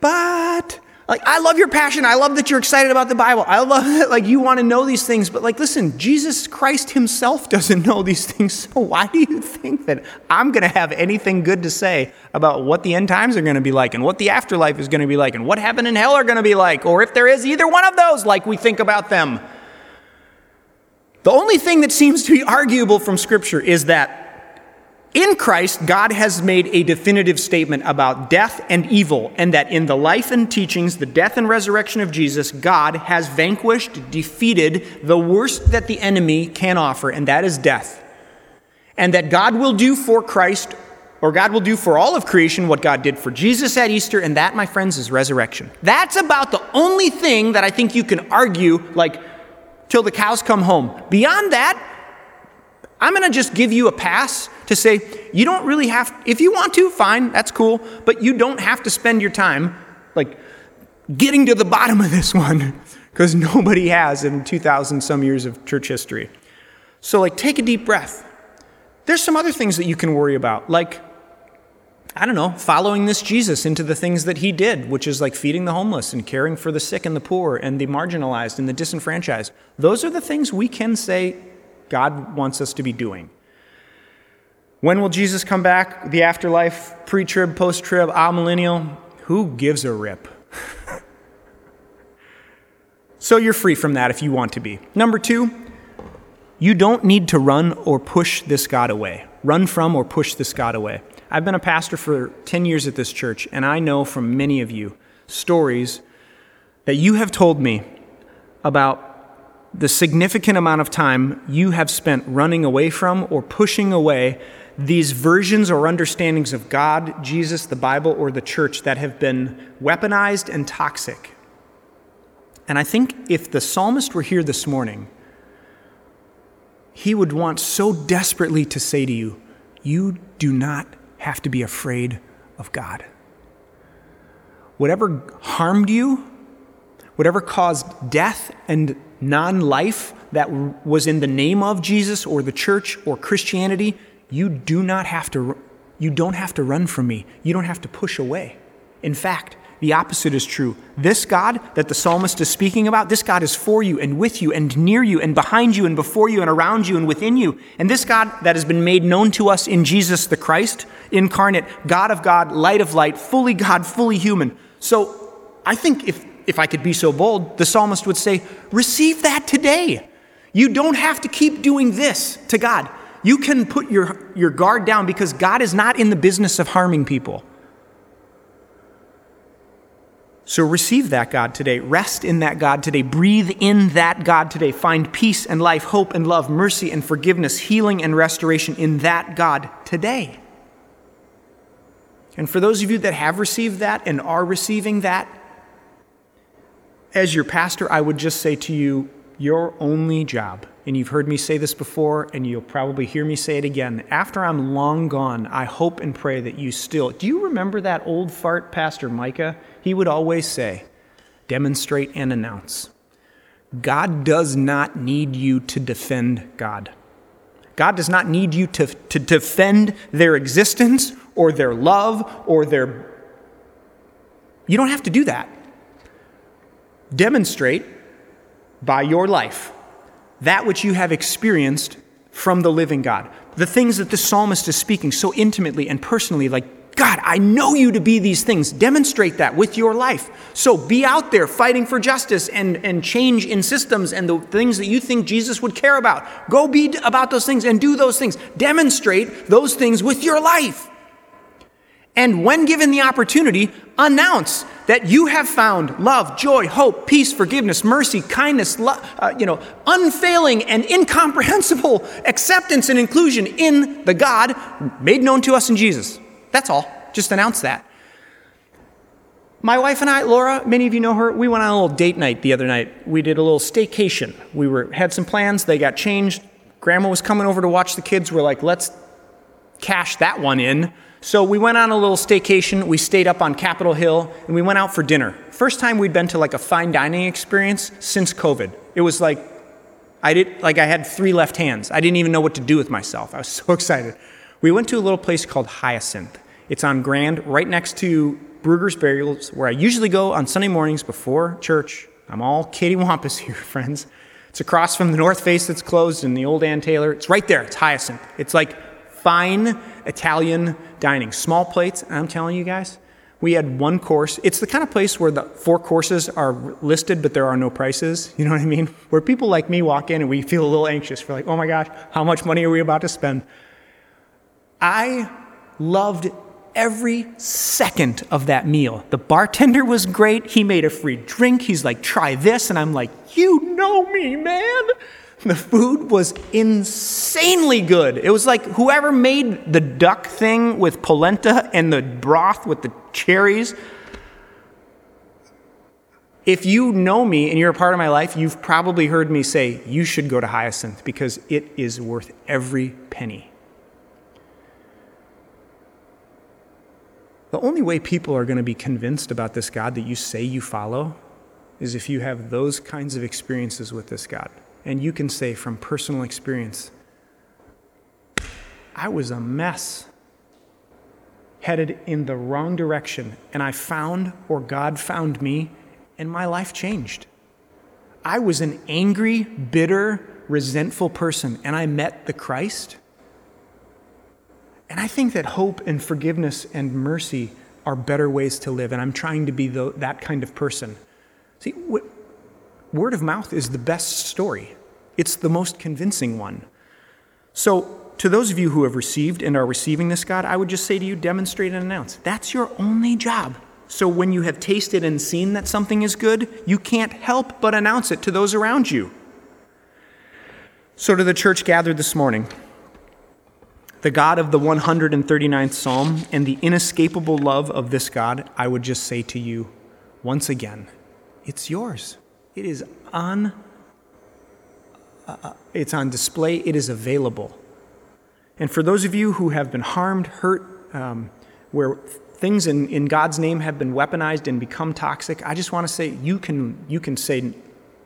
But like, I love your passion. I love that you're excited about the Bible. I love <laughs> that, like, you want to know these things. But, like, listen, Jesus Christ himself doesn't know these things. <laughs> So, why do you think that I'm going to have anything good to say about what the end times are going to be like and what the afterlife is going to be like and what heaven and hell are going to be like? Or if there is either one of those, like we think about them? The only thing that seems to be arguable from Scripture is that in Christ, God has made a definitive statement about death and evil, and that in the life and teachings, the death and resurrection of Jesus, God has vanquished, defeated the worst that the enemy can offer, and that is death. And that God will do for Christ, or God will do for all of creation what God did for Jesus at Easter, and that, my friends, is resurrection. That's about the only thing that I think you can argue, like, till the cows come home. Beyond that, I'm going to just give you a pass to say, you don't really have, if you want to, fine, that's cool, but you don't have to spend your time like getting to the bottom of this one <laughs> because nobody has in 2,000 some years of church history. So, like, take a deep breath. There's some other things that you can worry about, like, I don't know, following this Jesus into the things that he did, which is like feeding the homeless and caring for the sick and the poor and the marginalized and the disenfranchised. Those are the things we can say God wants us to be doing. When will Jesus come back? The afterlife, pre trib, post trib, amillennial? Who gives a rip? <laughs> so you're free from that if you want to be. Number two, you don't need to run or push this God away. Run from or push this God away. I've been a pastor for 10 years at this church, and I know from many of you stories that you have told me about the significant amount of time you have spent running away from or pushing away these versions or understandings of God, Jesus, the Bible, or the church that have been weaponized and toxic. And I think if the psalmist were here this morning, he would want so desperately to say to you, You do not have to be afraid of God. Whatever harmed you, whatever caused death and non life that was in the name of Jesus or the church or Christianity, you do not have to you don't have to run from me. You don't have to push away. In fact, the opposite is true. This God that the psalmist is speaking about, this God is for you and with you and near you and behind you and before you and around you and within you. And this God that has been made known to us in Jesus the Christ, incarnate, God of God, light of light, fully God, fully human. So I think if, if I could be so bold, the psalmist would say, Receive that today. You don't have to keep doing this to God. You can put your, your guard down because God is not in the business of harming people. So receive that God today. Rest in that God today. Breathe in that God today. Find peace and life, hope and love, mercy and forgiveness, healing and restoration in that God today. And for those of you that have received that and are receiving that, as your pastor, I would just say to you, your only job, and you've heard me say this before, and you'll probably hear me say it again. After I'm long gone, I hope and pray that you still. Do you remember that old fart pastor, Micah? He would always say, demonstrate and announce. God does not need you to defend God. God does not need you to, to defend their existence or their love or their. You don't have to do that. Demonstrate by your life that which you have experienced from the living God. The things that the psalmist is speaking so intimately and personally, like, God, I know you to be these things. Demonstrate that with your life. So be out there fighting for justice and, and change in systems and the things that you think Jesus would care about. Go be about those things and do those things. Demonstrate those things with your life. And when given the opportunity, announce that you have found love, joy, hope, peace, forgiveness, mercy, kindness, lo- uh, you know, unfailing and incomprehensible acceptance and inclusion in the God made known to us in Jesus. That's all. Just announce that. My wife and I, Laura, many of you know her, we went on a little date night the other night. We did a little staycation. We were had some plans, they got changed. Grandma was coming over to watch the kids. We're like, let's cash that one in. So we went on a little staycation. We stayed up on Capitol Hill and we went out for dinner. First time we'd been to like a fine dining experience since COVID. It was like I did like I had three left hands. I didn't even know what to do with myself. I was <laughs> so excited. We went to a little place called Hyacinth. It's on Grand, right next to Bruegger's Burials, where I usually go on Sunday mornings before church. I'm all Katie Wampus <laughs> here, friends. It's across from the North Face that's closed and the old Ann Taylor. It's right there. It's Hyacinth. It's like fine Italian dining, small plates. I'm telling you guys, we had one course. It's the kind of place where the four courses are listed, but there are no prices. You know what I mean? Where people like me walk in and we feel a little anxious. We're like, oh my gosh, how much money are we about to spend? I loved every second of that meal. The bartender was great. He made a free drink. He's like, try this. And I'm like, you know me, man. The food was insanely good. It was like whoever made the duck thing with polenta and the broth with the cherries. If you know me and you're a part of my life, you've probably heard me say, you should go to Hyacinth because it is worth every penny. The only way people are going to be convinced about this God that you say you follow is if you have those kinds of experiences with this God. And you can say from personal experience, I was a mess, headed in the wrong direction, and I found, or God found me, and my life changed. I was an angry, bitter, resentful person, and I met the Christ. And I think that hope and forgiveness and mercy are better ways to live, and I'm trying to be the, that kind of person. See, Word of mouth is the best story, it's the most convincing one. So, to those of you who have received and are receiving this, God, I would just say to you, demonstrate and announce. That's your only job. So, when you have tasted and seen that something is good, you can't help but announce it to those around you. So, to the church gathered this morning, the God of the 139th Psalm, and the inescapable love of this God, I would just say to you once again, it's yours. It is on uh, uh, it's on display, it is available. And for those of you who have been harmed, hurt, um, where things in, in God's name have been weaponized and become toxic, I just want to say you can, you can say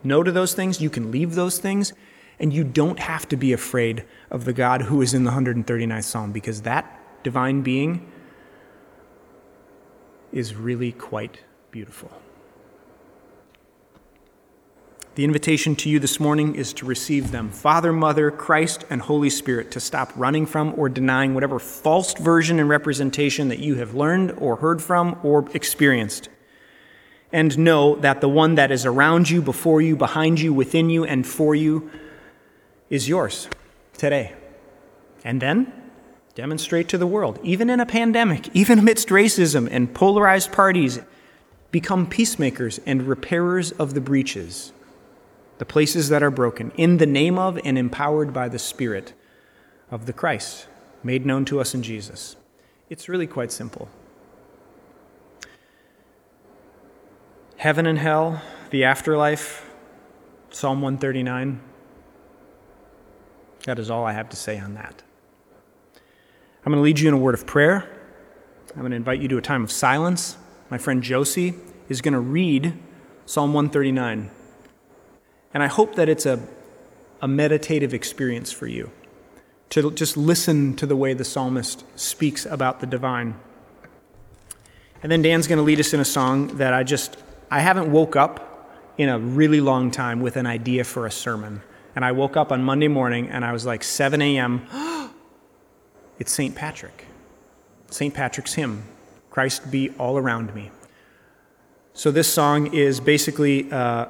no to those things, you can leave those things, and you don't have to be afraid of the God who is in the 139th Psalm because that divine being is really quite beautiful. The invitation to you this morning is to receive them Father, Mother, Christ, and Holy Spirit, to stop running from or denying whatever false version and representation that you have learned or heard from or experienced. And know that the one that is around you, before you, behind you, within you, and for you is yours today. And then demonstrate to the world, even in a pandemic, even amidst racism and polarized parties, become peacemakers and repairers of the breaches the places that are broken, in the name of and empowered by the Spirit of the Christ, made known to us in Jesus. It's really quite simple. Heaven and hell, the afterlife, Psalm 139. That is all I have to say on that. I'm going to lead you in a word of prayer. I'm going to invite you to a time of silence. My friend Josie is going to read Psalm 139. And I hope that it's a, a meditative experience for you to just listen to the way the psalmist speaks about the divine. And then Dan's going to lead us in a song that I just, I haven't woke up in a really long time with an idea for a sermon. And I woke up on Monday morning and I was like, 7 a.m. <gasps> it's St. Patrick. St. Patrick's hymn, Christ be all around me. So this song is basically uh,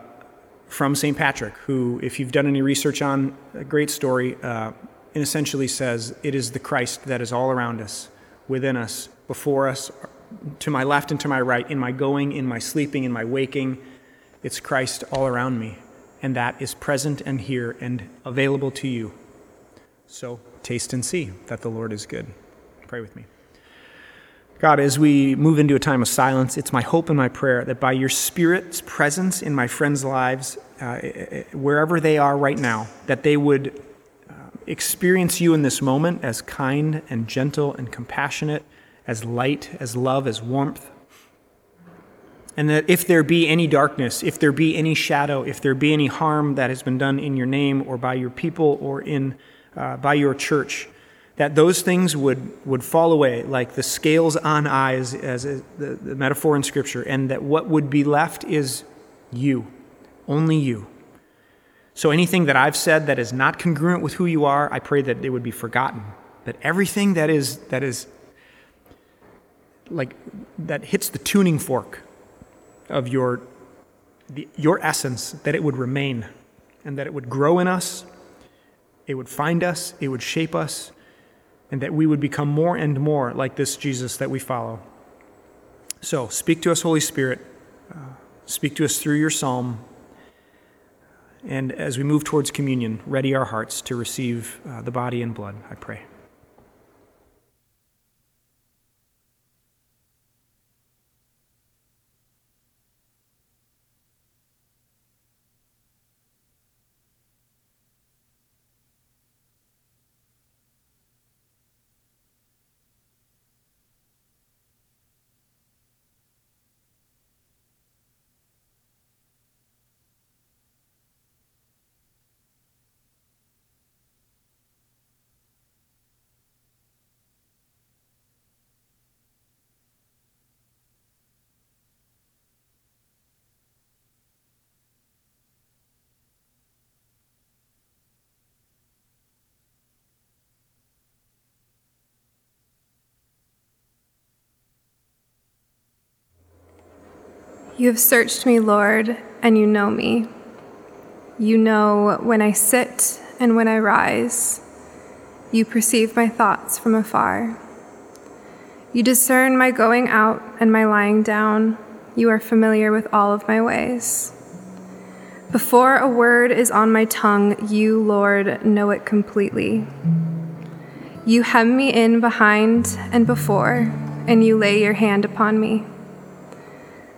from St. Patrick, who, if you've done any research on, a great story, uh, and essentially says, It is the Christ that is all around us, within us, before us, to my left and to my right, in my going, in my sleeping, in my waking. It's Christ all around me, and that is present and here and available to you. So taste and see that the Lord is good. Pray with me. God, as we move into a time of silence, it's my hope and my prayer that by your Spirit's presence in my friends' lives, uh, wherever they are right now, that they would uh, experience you in this moment as kind and gentle and compassionate, as light, as love, as warmth. And that if there be any darkness, if there be any shadow, if there be any harm that has been done in your name or by your people or in, uh, by your church, that those things would, would fall away like the scales on eyes, as a, the, the metaphor in Scripture, and that what would be left is you, only you. So anything that I've said that is not congruent with who you are, I pray that it would be forgotten. That everything that is, that is like, that hits the tuning fork of your, the, your essence, that it would remain and that it would grow in us, it would find us, it would shape us, and that we would become more and more like this Jesus that we follow. So, speak to us, Holy Spirit. Uh, speak to us through your psalm. And as we move towards communion, ready our hearts to receive uh, the body and blood, I pray. You have searched me, Lord, and you know me. You know when I sit and when I rise. You perceive my thoughts from afar. You discern my going out and my lying down. You are familiar with all of my ways. Before a word is on my tongue, you, Lord, know it completely. You hem me in behind and before, and you lay your hand upon me.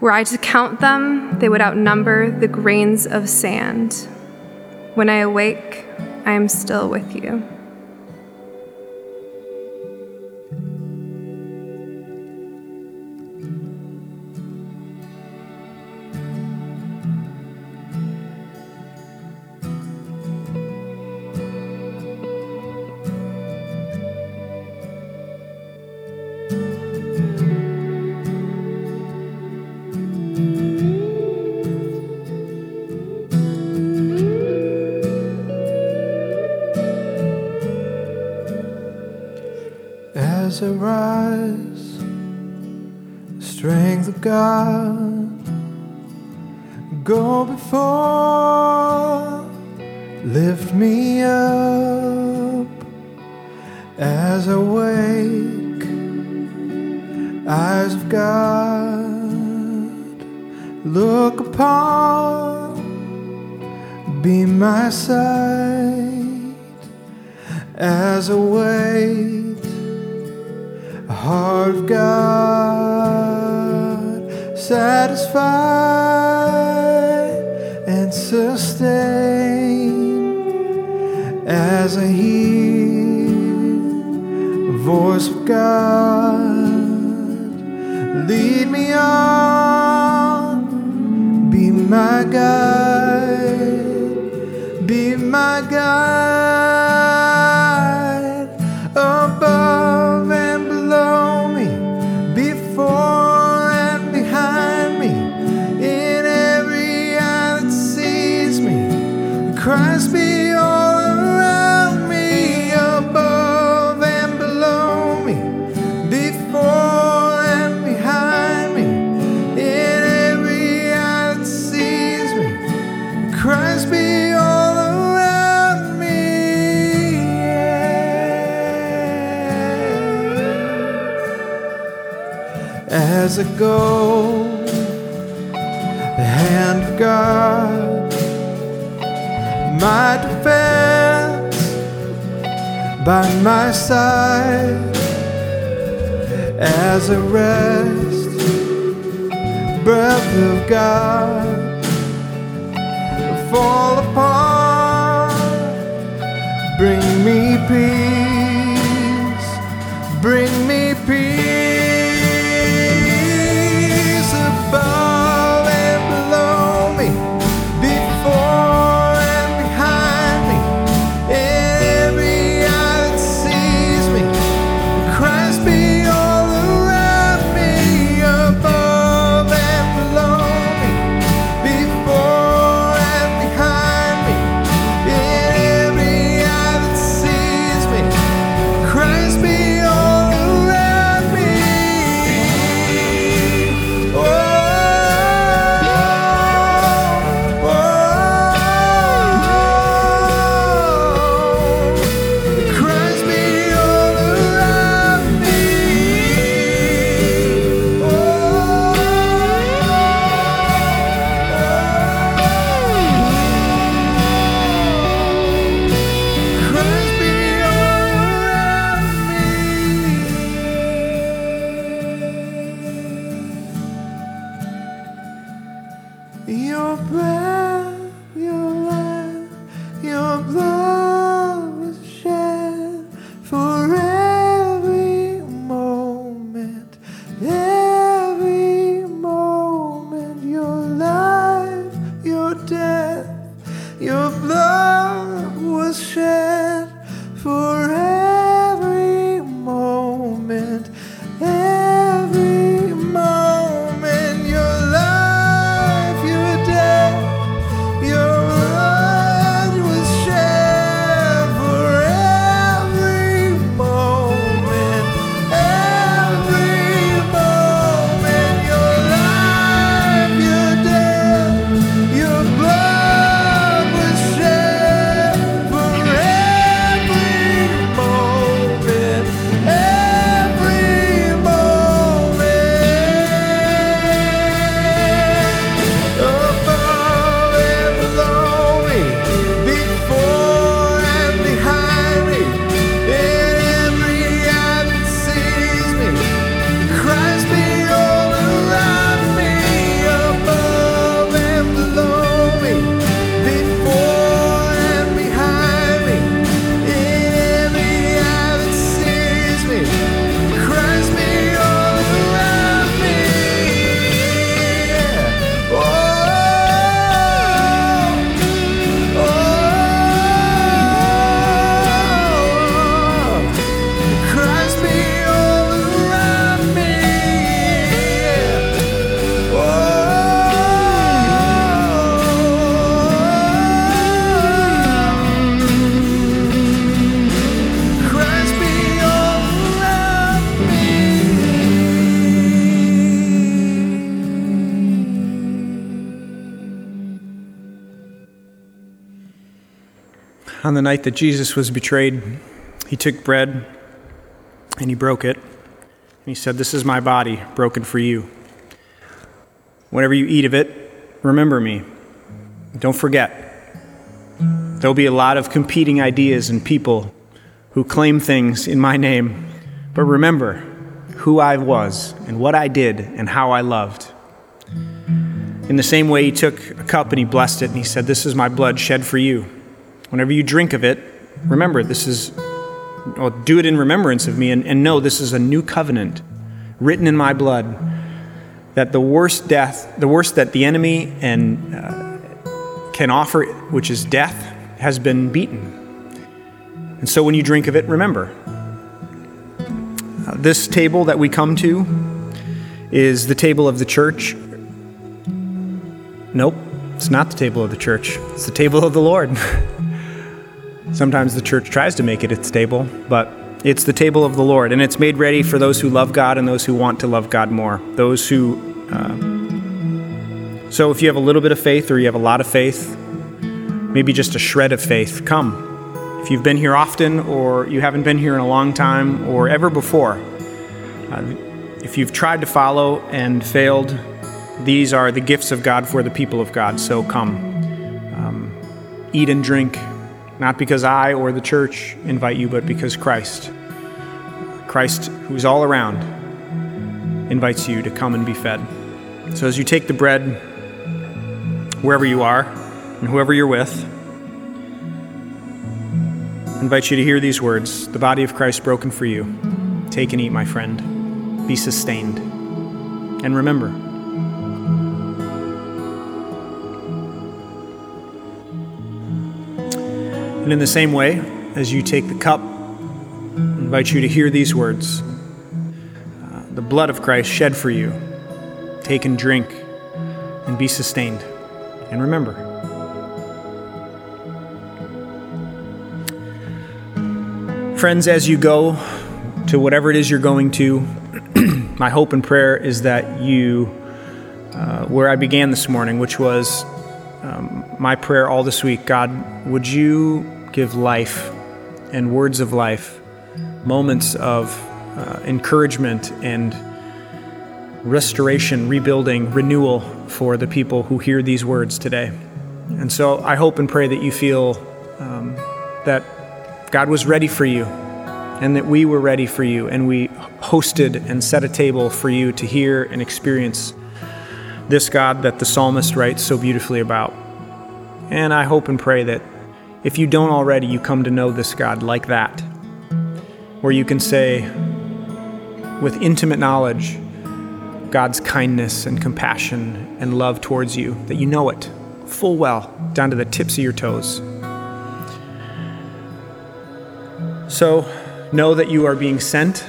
Were I to count them, they would outnumber the grains of sand. When I awake, I am still with you. Christ be all around me, above and below me, before and behind me, in every eye that sees me. Christ be all around me. yeah. As I go, the hand of God, my defense by my side, as I rest, breath of God fall upon. Bring me peace, bring night that Jesus was betrayed, he took bread and he broke it. And he said, This is my body broken for you. Whenever you eat of it, remember me. Don't forget. There'll be a lot of competing ideas and people who claim things in my name, but remember who I was and what I did and how I loved. In the same way, he took a cup and he blessed it and he said, This is my blood shed for you. Whenever you drink of it, remember this is, well, do it in remembrance of me and, and know this is a new covenant written in my blood. That the worst death, the worst that the enemy and uh, can offer, which is death, has been beaten. And so when you drink of it, remember. Uh, this table that we come to is the table of the church. Nope, it's not the table of the church, it's the table of the Lord. <laughs> Sometimes the church tries to make it its table, but it's the table of the Lord, and it's made ready for those who love God and those who want to love God more. Those who. Uh, so if you have a little bit of faith or you have a lot of faith, maybe just a shred of faith, come. If you've been here often or you haven't been here in a long time or ever before, uh, if you've tried to follow and failed, these are the gifts of God for the people of God. So come. Um, eat and drink, not because I or the church invite you, but because Christ, Christ who's all around, invites you to come and be fed. So as you take the bread, wherever you are and whoever you're with, I invite you to hear these words The body of Christ broken for you. Take and eat, my friend. Be sustained. And remember, And in the same way, as you take the cup, I invite you to hear these words uh, The blood of Christ shed for you. Take and drink and be sustained. And remember, friends, as you go to whatever it is you're going to, <clears throat> my hope and prayer is that you, uh, where I began this morning, which was um, my prayer all this week God, would you give life and words of life, moments of uh, encouragement and restoration, rebuilding, renewal for the people who hear these words today? And so I hope and pray that you feel um, that God was ready for you and that we were ready for you and we hosted and set a table for you to hear and experience This God that the psalmist writes so beautifully about. And I hope and pray that if you don't already, you come to know this God like that, where you can say, with intimate knowledge, God's kindness and compassion and love towards you, that you know it full well, down to the tips of your toes. So know that you are being sent,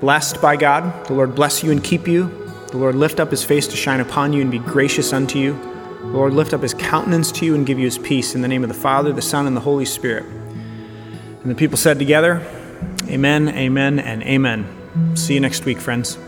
blessed by God. The Lord bless you and keep you. The Lord lift up his face to shine upon you and be gracious unto you. The Lord lift up his countenance to you and give you his peace in the name of the Father, the Son, and the Holy Spirit. And the people said together, Amen, amen, and amen. See you next week, friends.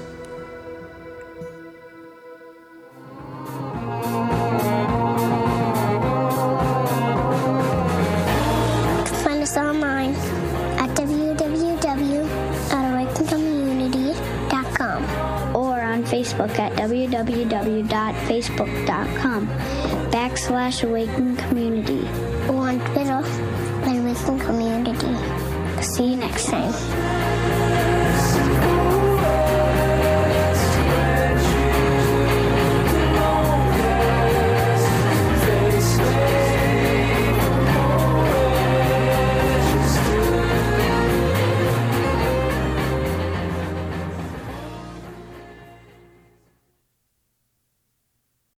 www.facebook.com backslash awaken community.